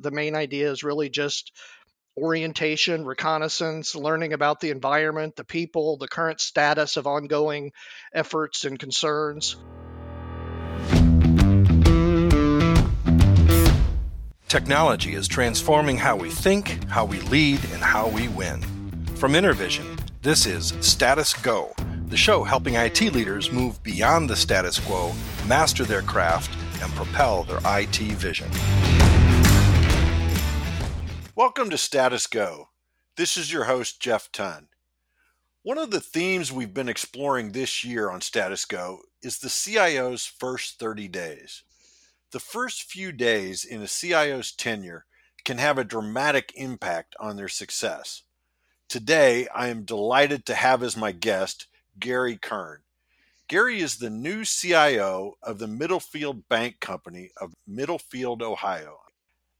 The main idea is really just orientation, reconnaissance, learning about the environment, the people, the current status of ongoing efforts and concerns. Technology is transforming how we think, how we lead, and how we win. From Intervision, this is Status Go, the show helping IT leaders move beyond the status quo, master their craft, and propel their IT vision. Welcome to Status Go. This is your host, Jeff Ton. One of the themes we've been exploring this year on Status Go is the CIO's first 30 days. The first few days in a CIO's tenure can have a dramatic impact on their success. Today, I am delighted to have as my guest Gary Kern. Gary is the new CIO of the Middlefield Bank Company of Middlefield, Ohio.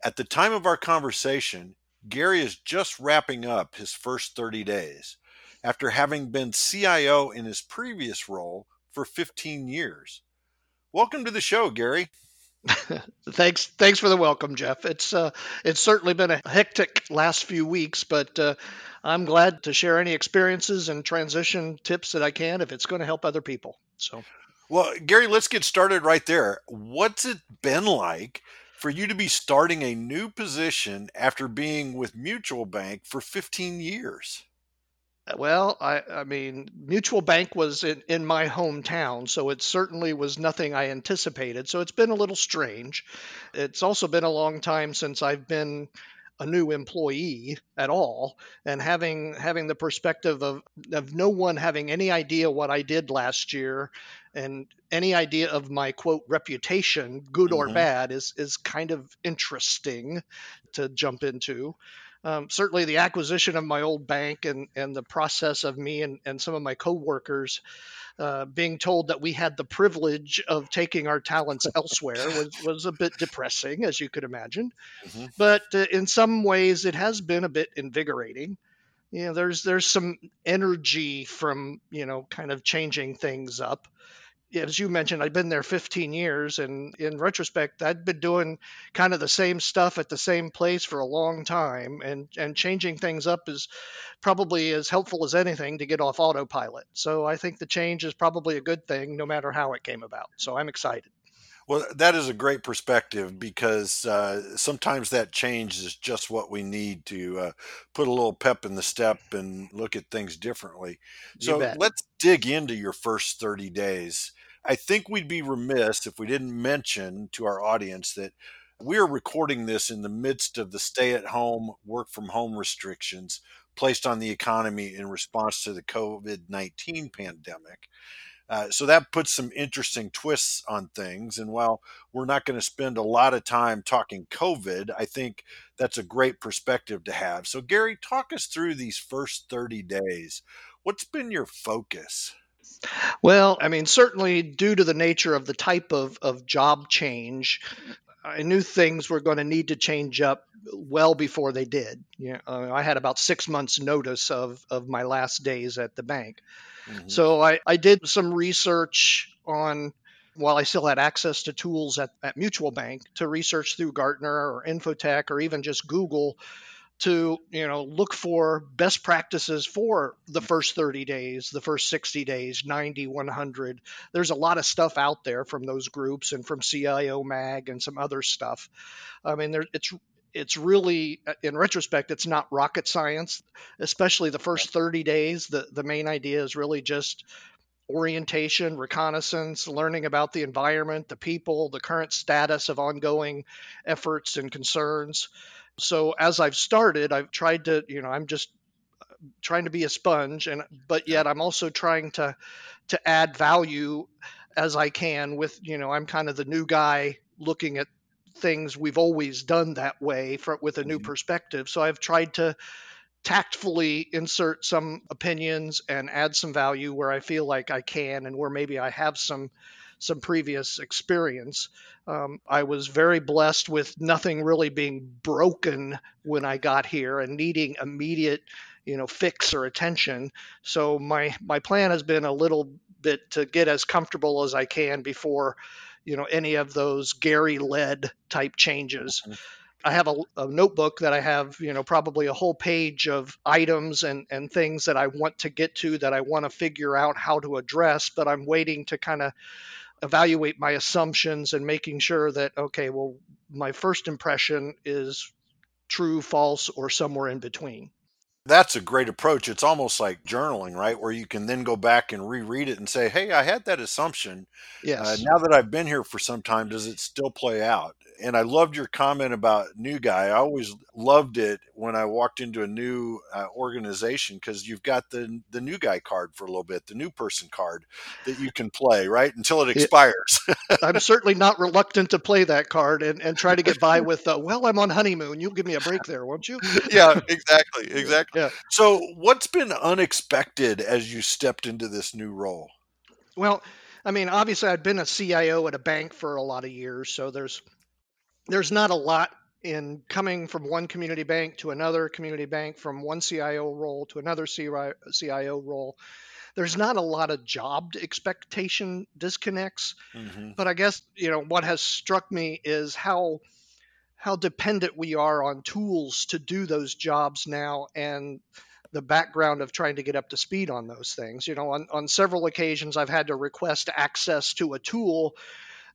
At the time of our conversation, Gary is just wrapping up his first 30 days after having been CIO in his previous role for 15 years. Welcome to the show, Gary. thanks, thanks for the welcome, Jeff. It's uh, it's certainly been a hectic last few weeks, but uh, I'm glad to share any experiences and transition tips that I can if it's going to help other people. So, well, Gary, let's get started right there. What's it been like for you to be starting a new position after being with Mutual Bank for 15 years? Uh, well, I, I mean, Mutual Bank was in, in my hometown, so it certainly was nothing I anticipated. So it's been a little strange. It's also been a long time since I've been a new employee at all and having having the perspective of of no one having any idea what I did last year and any idea of my quote reputation good mm-hmm. or bad is is kind of interesting to jump into um, certainly the acquisition of my old bank and and the process of me and, and some of my coworkers uh, being told that we had the privilege of taking our talents elsewhere was, was a bit depressing, as you could imagine. Mm-hmm. But uh, in some ways, it has been a bit invigorating. You know, there's there's some energy from you know kind of changing things up as you mentioned, I've been there 15 years, and in retrospect, I'd been doing kind of the same stuff at the same place for a long time, and and changing things up is probably as helpful as anything to get off autopilot. So I think the change is probably a good thing, no matter how it came about. So I'm excited. Well, that is a great perspective because uh, sometimes that change is just what we need to uh, put a little pep in the step and look at things differently. So let's dig into your first 30 days. I think we'd be remiss if we didn't mention to our audience that we are recording this in the midst of the stay at home, work from home restrictions placed on the economy in response to the COVID 19 pandemic. Uh, so that puts some interesting twists on things. And while we're not going to spend a lot of time talking COVID, I think that's a great perspective to have. So, Gary, talk us through these first 30 days. What's been your focus? Well, I mean, certainly due to the nature of the type of, of job change, I knew things were going to need to change up well before they did. You know, uh, I had about six months' notice of, of my last days at the bank. Mm-hmm. So I, I did some research on, while I still had access to tools at, at Mutual Bank, to research through Gartner or Info-Tech or even just Google to you know look for best practices for the first 30 days the first 60 days 90 100 there's a lot of stuff out there from those groups and from cio mag and some other stuff. I mean there, it's it's really uh, in retrospect it's not rocket science especially the first 30 days. The the main idea is really just orientation, reconnaissance, learning about the environment, the people, the current status of ongoing efforts and concerns. So as I've started, I've tried to, you know, I'm just uh, trying to be a sponge and but yet I'm also trying to to add value as I can with, you know, I'm kind of the new guy looking at things we've always done that way for, with a new mm-hmm. perspective. So I've tried to tactfully insert some opinions and add some value where I feel like I can and where maybe I have some some previous experience. Um, I was very blessed with nothing really being broken when I got here and needing immediate, you know, fix or attention. So my my plan has been a little bit to get as comfortable as I can before, you know, any of those Gary led type changes. Mm-hmm. I have a, a, notebook that I have, you know, probably a whole page of items and, and things that I want to get to that I want to figure out how to address, but I'm waiting to kind of evaluate my assumptions and making sure that, okay, well, my first impression is true, false, or somewhere in between that's a great approach. It's almost like journaling, right? Where you can then go back and reread it and say, "Hey, I had that assumption. Uh, yes. Uh, now that I've been here for some time, does it still play out?" And I loved your comment about new guy. I always loved it when I walked into a new uh, organization because you've got the the new guy card for a little bit, the new person card that you can play right until it expires. I'm certainly not reluctant to play that card and, and try to get by with, uh, "Well, I'm on honeymoon. You'll give me a break there, won't you?" yeah, exactly, exactly. Yeah. So, what's been unexpected as you stepped into this new role? Well, I mean, obviously, I've been a CIO at a bank for a lot of years, so there's there's not a lot in coming from one community bank to another community bank, from one CIO role to another CIO role. There's not a lot of job expectation disconnects, mm-hmm. but I guess you know what has struck me is how how dependent we are on tools to do those jobs now and the background of trying to get up to speed on those things. You know, on, on several occasions, I've had to request access to a tool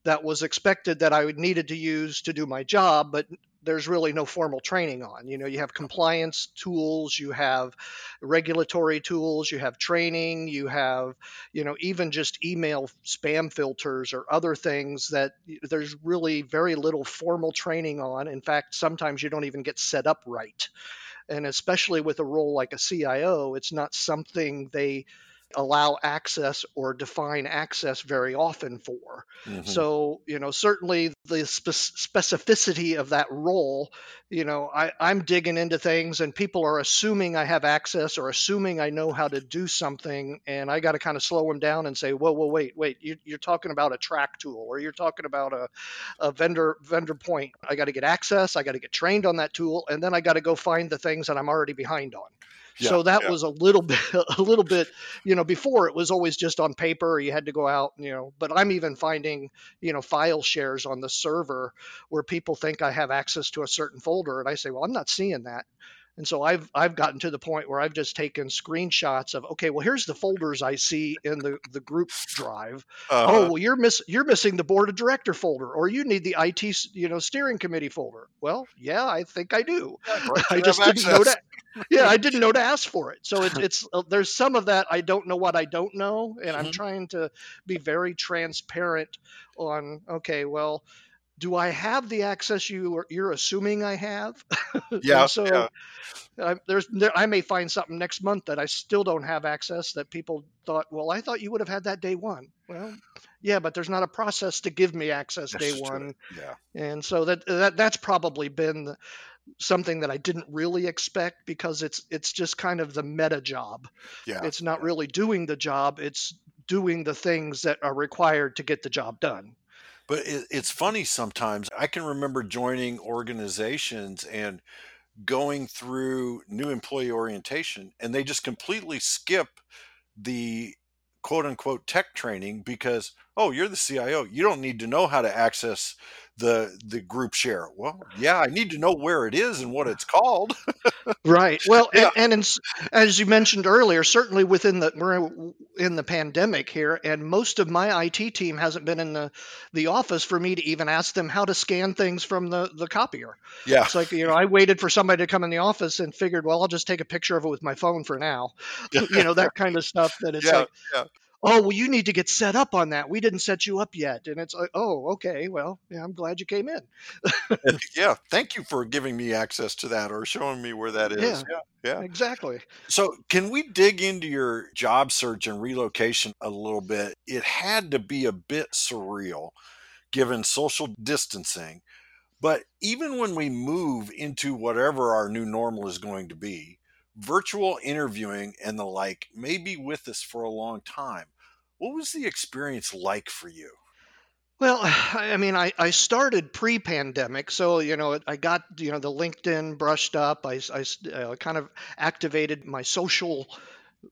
that was expected that I needed to use to do my job, but there's really no formal training on. You know, you have compliance tools, you have regulatory tools, you have training, you have, you know, even just email spam filters or other things that there's really very little formal training on. In fact, sometimes you don't even get set up right and especially with a role like a CIO, it's not something they allow access or define access very often for. Mm-hmm. So, you know, certainly the spe- specificity of that role, you know, I, I'm digging into things and people are assuming I have access or assuming I know how to do something. And I got to kind of slow them down and say, whoa, whoa, wait, wait, you, are talking about a track tool or you're talking about a, a vendor vendor point. I got to get access. I got to get trained on that tool. And then I got to go find the things that I'm already behind on. Yeah, so that yeah. was a little bit, a little bit, you know, before it was always just on paper you had to go out, you know, but I'm even finding, you know, file shares on the server where people think I have access to a certain folder. And I say, well, I'm not seeing that. And so I've I've gotten to the point where I've just taken screenshots of okay, well here's the folders I see in the the group drive. Uh-huh. Oh, well you're miss you're missing the board of director folder, or you need the IT you know steering committee folder. Well, yeah, I think I do. Yeah, I just didn't access. know to. Yeah, I didn't know to ask for it. So it's it's uh, there's some of that I don't know what I don't know, and mm-hmm. I'm trying to be very transparent on okay, well do I have the access you are, you're assuming I have? Yeah. so yeah. Uh, there's there, I may find something next month that I still don't have access that people thought, well, I thought you would have had that day one. Well, yeah, but there's not a process to give me access that's day true. one. Yeah. And so that that that's probably been something that I didn't really expect because it's it's just kind of the meta job. Yeah. It's not really doing the job, it's doing the things that are required to get the job done. But it, it's funny sometimes. I can remember joining organizations and going through new employee orientation, and they just completely skip the quote unquote tech training because oh you're the CIO you don't need to know how to access the the group share. Well yeah I need to know where it is and what it's called. Right. Well yeah. and, and in, as you mentioned earlier certainly within the we're in the pandemic here and most of my IT team hasn't been in the the office for me to even ask them how to scan things from the the copier. Yeah. It's like you know I waited for somebody to come in the office and figured well I'll just take a picture of it with my phone for now. You know that kind of stuff that it's yeah, like yeah oh well you need to get set up on that. We didn't set you up yet. And it's like oh okay. Well yeah i'm glad you came in. Yeah thank you for giving me access to that or showing me where that is. Yeah, yeah yeah. exactly. So can we dig into your job search and relocation a little bit? It had to be a bit surreal given social distancing. But even when we move into whatever our new normal is going to be virtual interviewing and the like may be with us for a long time. What was the experience like for you? Well, I mean, I, I started pre-pandemic, so you know, I got you know the LinkedIn brushed up. I, I uh, kind of activated my social,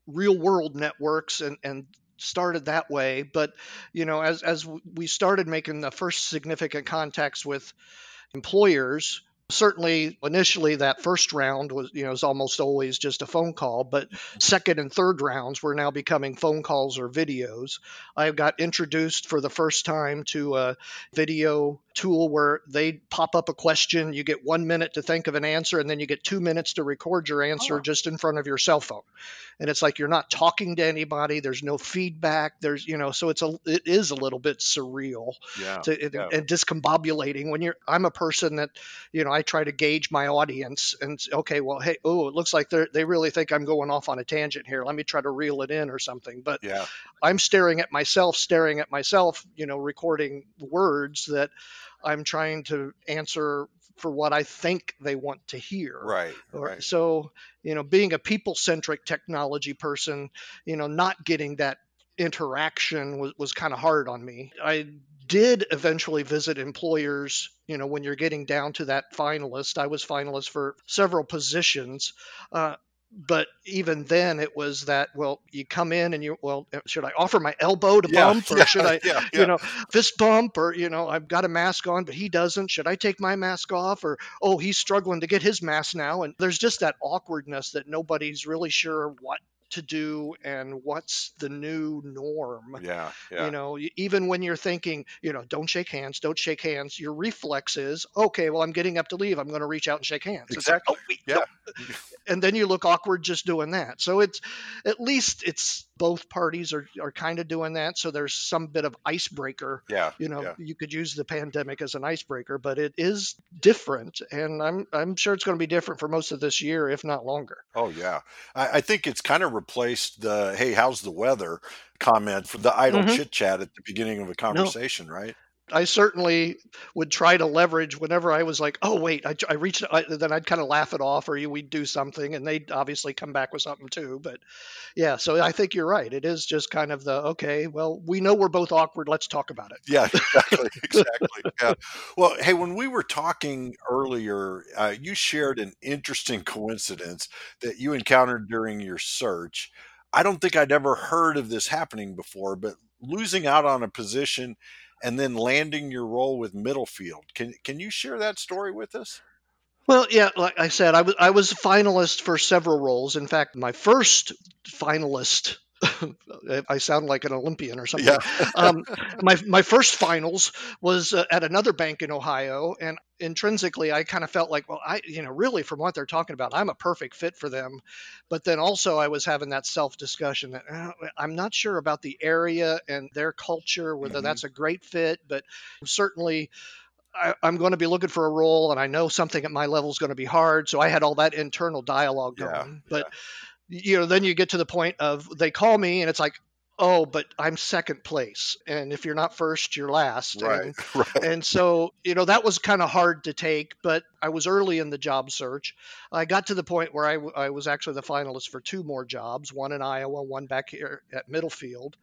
real-world networks and and started that way. But you know, as as we started making the first significant contacts with employers, certainly initially that first round was you know is almost always just a phone call but second and third rounds were now becoming phone calls or videos i got introduced for the first time to a video tool where they pop up a question you get one minute to think of an answer and then you get two minutes to record your answer oh. just in front of your cell phone and it's like you're not talking to anybody there's no feedback there's you know so it's a it is a little bit surreal yeah, to, yeah. and discombobulating when you're i'm a person that you know i try to gauge my audience and okay well hey oh it looks like they they really think i'm going off on a tangent here let me try to reel it in or something but yeah i'm staring at myself staring at myself you know recording words that i'm trying to answer for what I think they want to hear. Right. right. So, you know, being a people centric technology person, you know, not getting that interaction was, was kind of hard on me. I did eventually visit employers, you know, when you're getting down to that finalist. I was finalist for several positions. Uh, but even then it was that well you come in and you well should i offer my elbow to yeah, bump or yeah, should i yeah, you know fist bump or you know i've got a mask on but he doesn't should i take my mask off or oh he's struggling to get his mask now and there's just that awkwardness that nobody's really sure what to do and what's the new norm. Yeah, yeah. You know, even when you're thinking, you know, don't shake hands, don't shake hands, your reflex is, okay, well, I'm getting up to leave. I'm going to reach out and shake hands. Exactly. Like, oh, yeah. No. and then you look awkward just doing that. So it's at least it's both parties are, are kind of doing that. So there's some bit of icebreaker. Yeah. You know, yeah. you could use the pandemic as an icebreaker, but it is different. And I'm, I'm sure it's going to be different for most of this year, if not longer. Oh, yeah. I, I think it's kind of replaced the, hey, how's the weather comment for the idle mm-hmm. chit chat at the beginning of a conversation, no. right? I certainly would try to leverage whenever I was like, oh wait, I, I reached, I, then I'd kind of laugh it off, or we'd do something, and they'd obviously come back with something too. But yeah, so I think you're right. It is just kind of the okay, well, we know we're both awkward. Let's talk about it. Yeah, exactly, exactly. yeah. Well, hey, when we were talking earlier, uh, you shared an interesting coincidence that you encountered during your search. I don't think I'd ever heard of this happening before, but losing out on a position and then landing your role with Middlefield. Can can you share that story with us? Well, yeah, like I said, I was I was a finalist for several roles. In fact, my first finalist I sound like an Olympian or something. Yeah. um, my my first finals was uh, at another bank in Ohio, and intrinsically, I kind of felt like, well, I you know really from what they're talking about, I'm a perfect fit for them. But then also, I was having that self discussion that uh, I'm not sure about the area and their culture, whether mm-hmm. that's a great fit, but certainly. I, am going to be looking for a role, and I know something at my level is going to be hard. So I had all that internal dialogue going. Yeah, but yeah you know, then you get to the point of they call me and it's like, oh, but I'm second place. And if you're not first, you're last. Right. And, right. and so, you know, that was kind of hard to take, but I was early in the job search. I got to the point where I, I was actually the finalist for two more jobs, one in Iowa, one back here at Middlefield.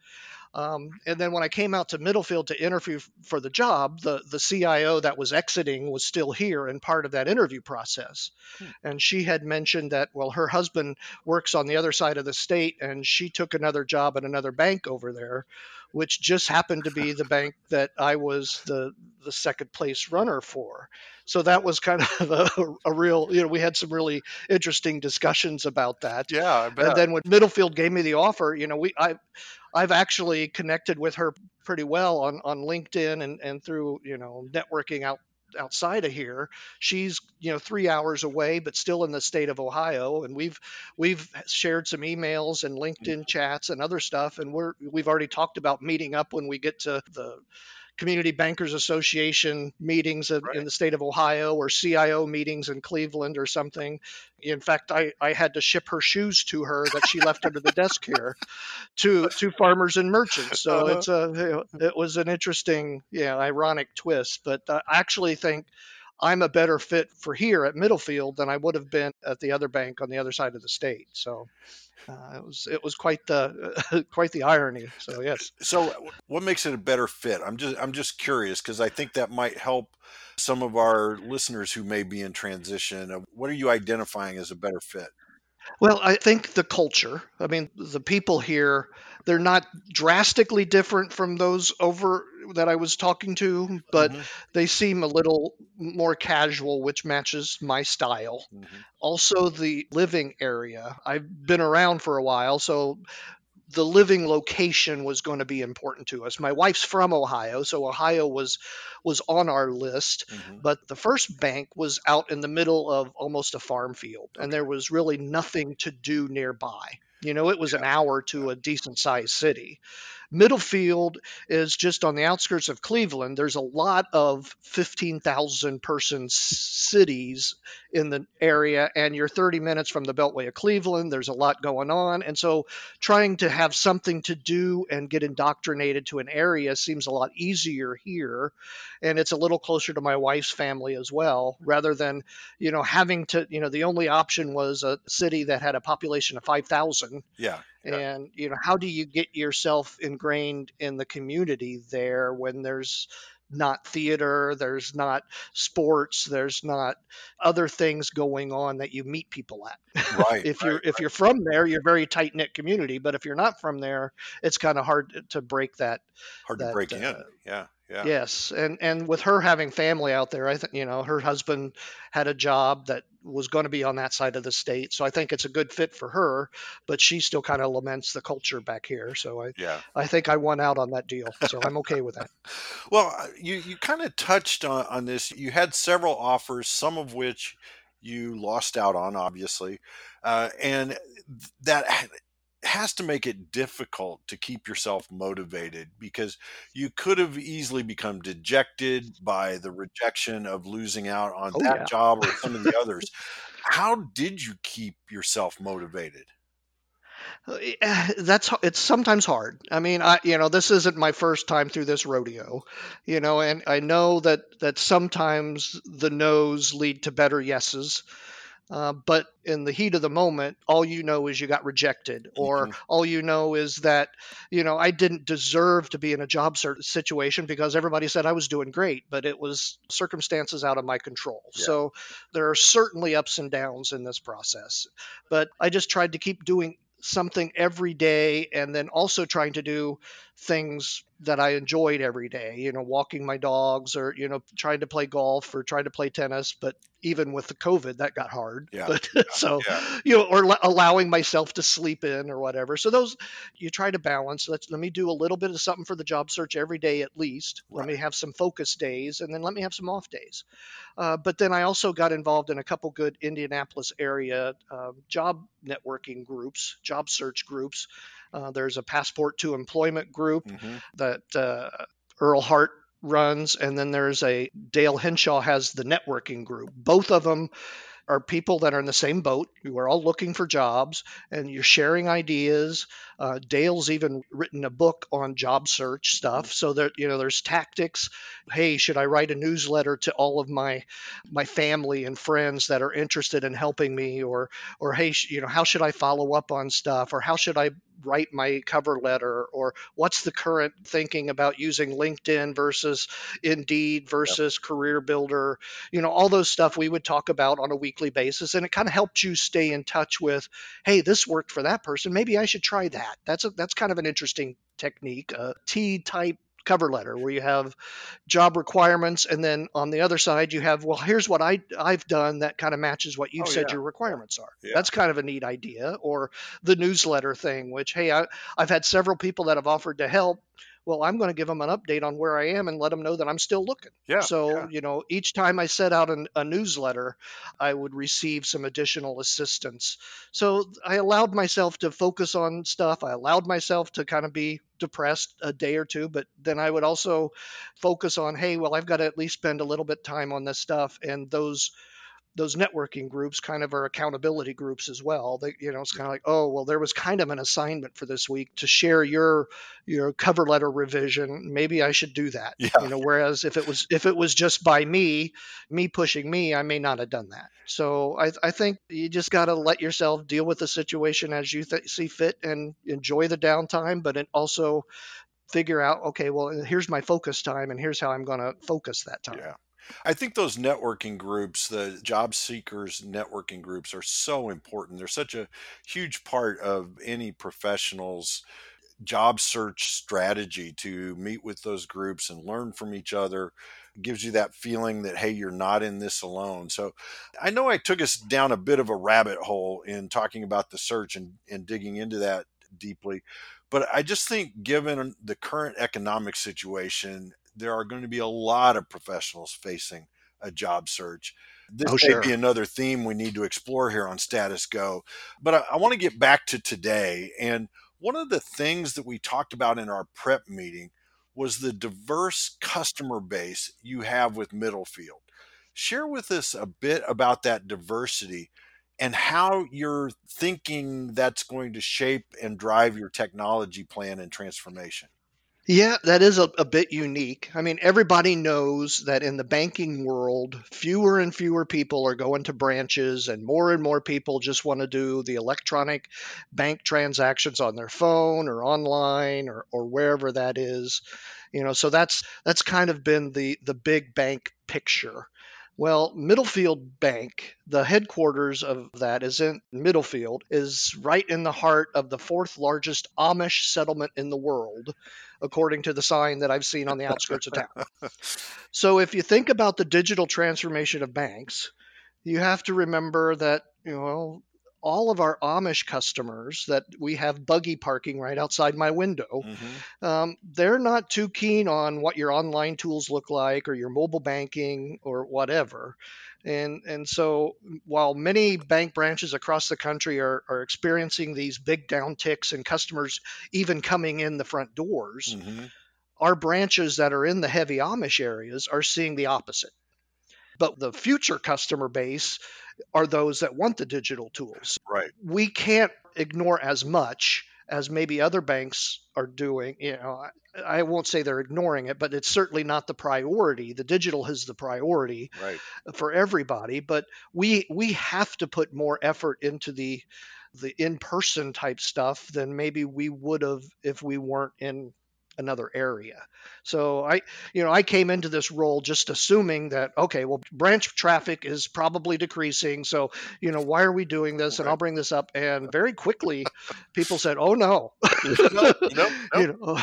Um, and then when I came out to Middlefield to interview for the job, the, the CIO that was exiting was still here and part of that interview process. Hmm. And she had mentioned that, well, her husband works on the other side of the state and she took another job at another bank over there, which just happened to be the bank that I was the, the second place runner for. So that was kind of a, a, real, you know, we had some really interesting discussions about that. Yeah, And then when Middlefield gave me the offer, you know, we I I've actually connected with her pretty well on, on LinkedIn and, and through, you know, networking out outside of here. She's, you know, three hours away, but still in the state of Ohio. And we've we've shared some emails and mm-hmm. LinkedIn chats and other stuff. And we're we've already talked about meeting up when we get to the Community Bankers Association meetings in, right. in, the state of Ohio or CIO meetings in Cleveland or something. In fact, I, I had to ship her shoes to her that she left under the desk here to to farmers and merchants. So uh-huh. it's a it was an interesting, yeah, ironic twist. But I actually think I'm a better fit for here at Middlefield than I would have been at the other bank on the other side of the state. So uh, it was it was quite the quite the irony. So yes. So what makes it a better fit? I'm just I'm just curious because I think that might help some of our listeners who may be in transition. What are you identifying as a better fit? Well, I think the culture, I mean, the people here, they're not drastically different from those over that I was talking to, but hmm they seem a little more casual, which matches my style. hmm Also, the living area. I've been around for a while, so the living location was going to be important to us. My wife's from Ohio, so Ohio was was on our list, hmm but the first bank was out in the middle of almost a farm field and there was really nothing to do nearby. You know, it was an hour to a decent sized city. Middlefield is just on the outskirts of Cleveland. There's a lot of 15,000 person cities in the area, and you're 30 minutes from the Beltway of Cleveland. There's a lot going on. And so trying to have something to do and get indoctrinated to an area seems a lot easier here. And it's a little closer to my wife's family as well, rather than, you know, having to, you know, the only option was a city that had a population of 5,000 Yeah. Yeah. and you know how do you get yourself ingrained in the community there when there's not theater there's not sports there's not other things going on that you meet people at Right. if you're if you're from there you're a very tight knit community but if you're not from there it's kind of hard to break that Hard to break uh, in. Yeah. Yeah. Yes, and and with her having family out there, I think you know her husband had a job that was going to be on that side of the state, so I think it's a good fit for her. But she still kind of laments the culture back here, so I Yeah. I think I won out on that deal, so I'm okay with that. Well, uh, you you kind of touched on, on this. You had several offers, some of which you lost out on, obviously, uh, and that ha- has to make it difficult to keep yourself motivated because you could have easily become dejected by the rejection of losing out on Oh that yeah. job or some of the others. How did you keep yourself motivated? Eh, That's h- it's sometimes hard. I mean, I you know this isn't my first time through this rodeo, you know, and I know that that sometimes the no's lead to better yeses. Uh, but in the heat of the moment, all you know is you got rejected, or hmm all you know is that, you know, I didn't deserve to be in a job situation because everybody said I was doing great, but it was circumstances out of my control. Yeah. So there are certainly ups and downs in this process. But I just tried to keep doing something every day and then also trying to do things that I enjoyed every day, you know, walking my dogs or, you know, trying to play golf or trying to play tennis. But even with the COVID, that got hard. Yeah. But so, Yeah. you know, or l- allowing myself to sleep in or whatever. So those, you try to balance. Let's, let me do a little bit of something for the job search every day at least. Let me have some focus days and then let me have some off days. Uh, but then I also got involved in a couple good Indianapolis area um, job networking groups, job search groups. Uh, there's a Passport to Employment group hmm that uh, Earl Hart runs, and then there's a Dale Henshaw has the networking group. Both of them are people that are in the same boat. You are all looking for jobs and you're sharing ideas. Uh, Dale's even written a book on job search stuff. So that you know, there's tactics. Hey, should I write a newsletter to all of my my family and friends that are interested in helping me, or or hey, sh- you know, how should I follow up on stuff, or how should I write my cover letter, or what's the current thinking about using LinkedIn versus Indeed Yep. versus Career Builder? You know all those stuff we would talk about on a weekly basis. And it kind of helped you stay in touch with hey this worked for that person. Maybe i should try that that's a that's kind of an interesting technique a t type cover letter where you have job requirements and then on the other side you have well here's what I I've done that kind of matches what you've Oh said yeah. your requirements are. Yeah. That's kind of a neat idea or the newsletter thing which hey I, I've had several people that have offered to help well I'm going to give them an update on where I am and let them know that I'm still looking. Yeah. Yeah. So, you know, each time I set out an, a newsletter, I would receive some additional assistance. So I allowed myself to focus on stuff. I allowed myself to kind of be depressed a day or two, but then I would also focus on, hey, well, I've got to at least spend a little bit time on this stuff. And those those networking groups kind of are accountability groups as well. They, you know, it's kind of like, oh, well, there was kind of an assignment for this week to share your your cover letter revision. Maybe I should do that. Yeah. You know, whereas if it was if it was just by me, me pushing me, I may not have done that. So I, I think you just got to let yourself deal with the situation as you th- see fit and enjoy the downtime, but it also figure out, okay, well, here's my focus time, and here's how I'm going to focus that time. Yeah. I think those networking groups, the job seekers networking groups, are so important. They're such a huge part of any professional's job search strategy to meet with those groups and learn from each other it gives you that feeling that hey you're not in this alone so i know i took us down a bit of a rabbit hole in talking about the search and, and digging into that deeply but i just think given the current economic situation there are going to be a lot of professionals facing a job search this Oh, may sure. be another theme we need to explore here on status go but i, I want to get back to today and one of the things that we talked about in our prep meeting was the diverse customer base you have with Middlefield. Share with us a bit about that diversity and how you're thinking that's going to shape and drive your technology plan and transformation. Yeah, that is a, a bit unique. I mean, everybody knows that in the banking world, fewer and fewer people are going to branches, and more and more people just want to do the electronic bank transactions on their phone or online or, or wherever that is. You know, so that's that's kind of been the the big bank picture. Well, Middlefield Bank, the headquarters of that is in Middlefield, is right in the heart of the fourth largest Amish settlement in the world, according to the sign that I've seen on the outskirts of town. So if you think about the digital transformation of banks, you have to remember that, you know, all of our Amish customers that we have buggy parking right outside my window, hmm um, they're not too keen on what your online tools look like or your mobile banking or whatever. And, and so while many bank branches across the country are, are experiencing these big downticks and customers even coming in the front doors, hmm our branches that are in the heavy Amish areas are seeing the opposite. But the future customer base are those that want the digital tools. Right. We can't ignore as much as maybe other banks are doing. You know, I, I won't say they're ignoring it, but it's certainly not the priority. The digital is the priority Right. for everybody, but we we have to put more effort into the the in-person type stuff than maybe we would have if we weren't in another area. So I you know, I came into this role just assuming that okay, well branch traffic is probably decreasing, so you know, why are we doing this? And I'll bring this up and very quickly people said, "Oh no." nope. Nope. you know,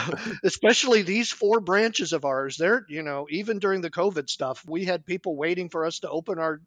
especially these four branches of ours, they're, you know, even during the COVID stuff, we had people waiting for us to open our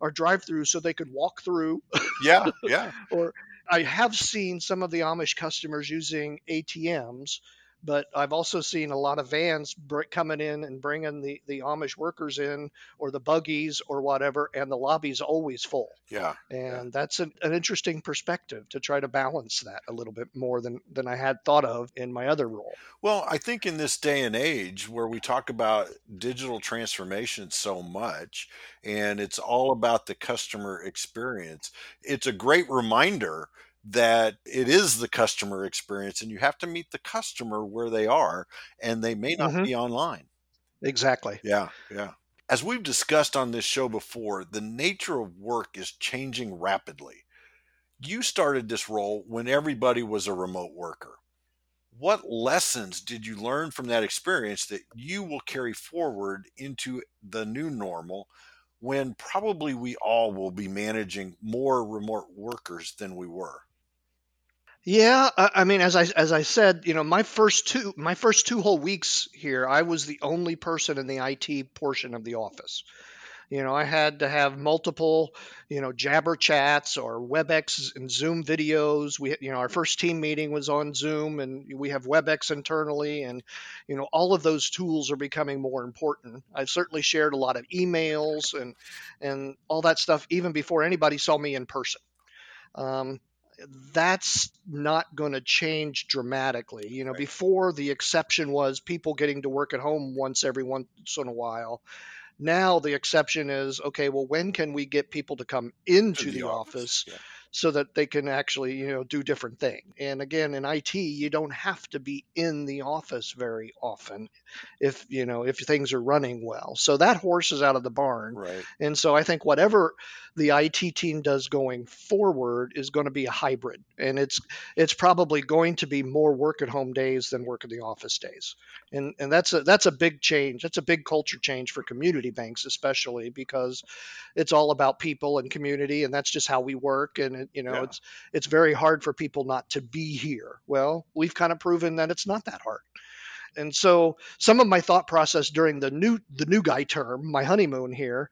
our drive-through so they could walk through. Yeah. Yeah. or I have seen some of the Amish customers using ATMs, but I've also seen a lot of vans br- coming in and bringing the the Amish workers in, or the buggies or whatever, and the lobby's always full. Yeah. And that's an, an interesting perspective to try to balance that a little bit more than than I had thought of in my other role. Well, I think in this day and age where we talk about digital transformation so much and it's all about the customer experience, it's a great reminder that it is the customer experience and you have to meet the customer where they are and they may not hmm be online. Exactly. Yeah, yeah. As we've discussed on this show before, the nature of work is changing rapidly. You started this role when everybody was a remote worker. What lessons did you learn from that experience that you will carry forward into the new normal when probably we all will be managing more remote workers than we were? Yeah, I, I mean, as I as I said, you know, my first two my first two whole weeks here, I was the only person in the IT portion of the office. You know, I had to have multiple, you know, Jabber chats or WebEx and Zoom videos. We, you know, our first team meeting was on Zoom, and we have WebEx internally, and you know, all of those tools are becoming more important. I've certainly shared a lot of emails and and all that stuff even before anybody saw me in person. Um, that's not going to change dramatically. You know, Right. before the exception was people getting to work at home once every once in a while. Now the exception is okay, well, when can we get people to come To into the the office. office Yeah. So that they can actually you know do different things and again in IT you don't have to be in the office very often if you know if things are running well. So that horse is out of the barn. Right. and so I think whatever the IT team does going forward is going to be a hybrid. And it's it's probably going to be more work at home days than work in the office days. And and that's a that's a big change. That's a big culture change for community banks especially because it's all about people and community and that's just how we work and you know Yeah. it's it's very hard for people not to be here well we've kind of proven that it's not that hard and so some of my thought process during the new the new guy term my honeymoon here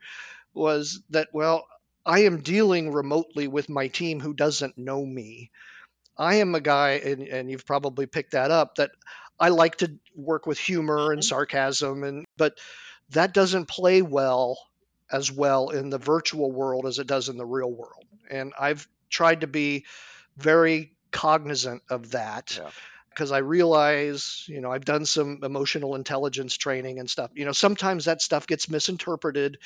was that well i am dealing remotely with my team who doesn't know me i am a guy and, and you've probably picked that up that i like to work with humor and Mhm. sarcasm and but that doesn't play well as well in the virtual world as it does in the real world and i've tried to be very cognizant of that Yeah. because I realize, you know, I've done some emotional intelligence training and stuff. You know, sometimes that stuff gets misinterpreted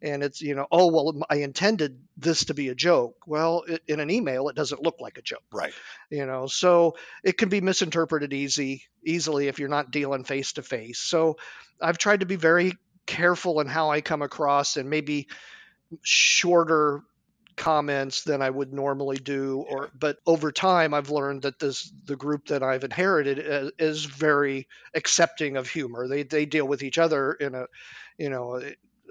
and it's, you know, oh, well, I intended this to be a joke. Well, it, in an email, it doesn't look like a joke, Right. you know, so it can be misinterpreted easy, easily if you're not dealing face to face. So I've tried to be very careful in how I come across and maybe shorter comments than I would normally do or but over time I've learned that this the group that I've inherited is, is very accepting of humor. They they deal with each other in a you know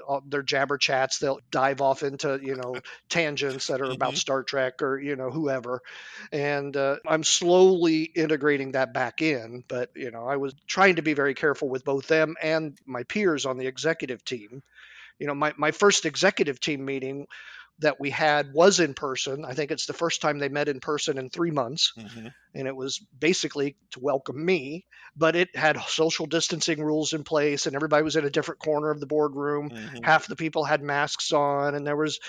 all their jabber chats they'll dive off into you know tangents that are about Mhm. Star Trek or you know whoever and uh, I'm slowly integrating that back in but you know I was trying to be very careful with both them and my peers on the executive team you know my, my first executive team meeting that we had was in person. I think it's the first time they met in person in three months. Hmm and it was basically to welcome me but it had social distancing rules in place and everybody was in a different corner of the boardroom. Hmm half the people had masks on and there was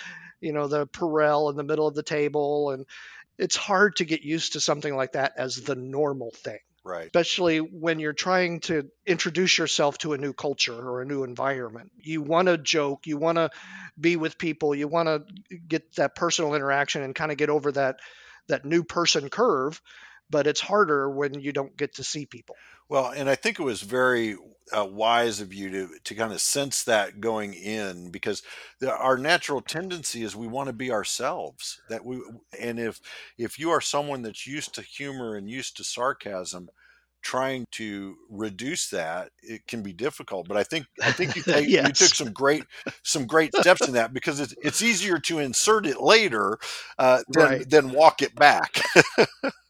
you know the Perel in the middle of the table. And it's hard to get used to something like that as the normal thing Right. especially when you're trying to introduce yourself to a new culture or a new environment. You want to joke, you want to be with people, you want to get that personal interaction and kind of get over that that new person curve, but it's harder when you don't get to see people. Well, and I think it was very uh, wise of you to to kind of sense that going in because the, our natural tendency is we want to be ourselves. That we and if if you are someone that's used to humor and used to sarcasm, trying to reduce that it can be difficult. But I think I think you take, you took some great some great steps in that because it's it's easier to insert it later uh, than Right. than walk it back.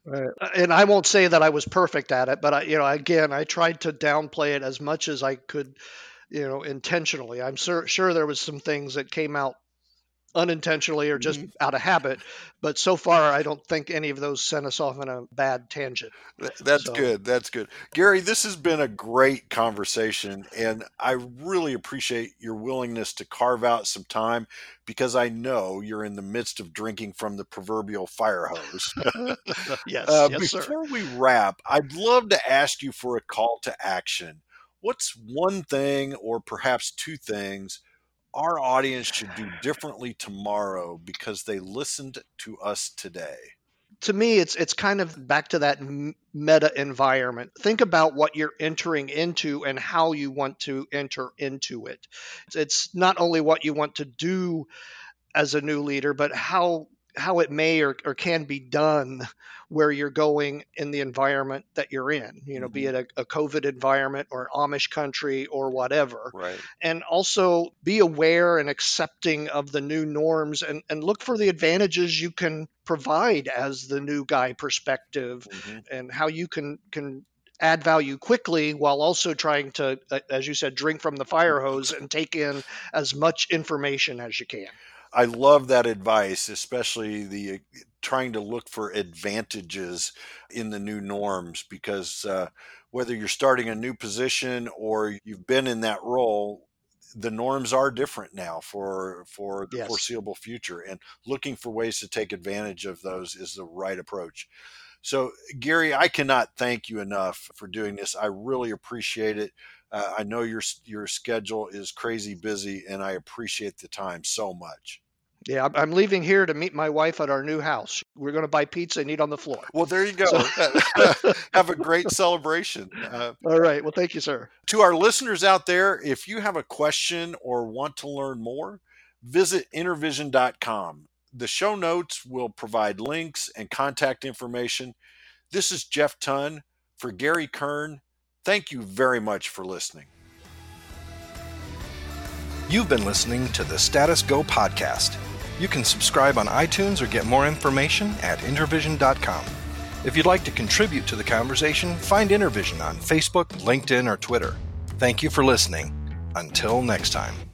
Right. Uh, and I won't say that I was perfect at it, but I, you know, again, I tried to downplay it as much as I could, you know, intentionally. I'm sur- sure there was some things that came out unintentionally or just Mhm. out of habit, but so far I don't think any of those sent us off in a bad tangent. That's So- good. That's good. Gary, this has been a great conversation, and I really appreciate your willingness to carve out some time because I know you're in the midst of drinking from the proverbial fire hose. yes, Uh, yes, sir. before we wrap, I'd love to ask you for a call to action. What's one thing, or perhaps two things, our audience should do differently tomorrow because they listened to us today? to me it's it's kind of back to that meta environment think about what you're entering into and how you want to enter into it it's not only what you want to do as a new leader but how how it may or, or can be done where you're going in the environment that you're in you know be it a, a covid environment or amish country or whatever Right. and also be aware and accepting of the new norms and, and look for the advantages you can provide as the new guy perspective Mhm. and how you can can add value quickly while also trying to as you said drink from the fire hose and take in as much information as you can I love that advice, especially the uh, trying to look for advantages in the new norms because uh, whether you're starting a new position or you've been in that role, the norms are different now for for the Yes. foreseeable future and looking for ways to take advantage of those is the right approach. So Gary, I cannot thank you enough for doing this. I really appreciate it. Uh, I know your your schedule is crazy busy and I appreciate the time so much. Yeah, I'm- I'm leaving here to meet my wife at our new house. We're going to buy pizza and eat on the floor. Well, there you go. So- Have a great celebration. Uh, All right. Well, thank you, sir. to our listeners out there, if you have a question or want to learn more, visit intervision.com. The show notes will provide links and contact information. This is Jeff Ton for Gary Kern. Thank you very much for listening. You've been listening to the Status Go podcast. You can subscribe on iTunes or get more information at intervision.com. If you'd like to contribute to the conversation, find Intervision on Facebook, LinkedIn, or Twitter. Thank you for listening. Until next time.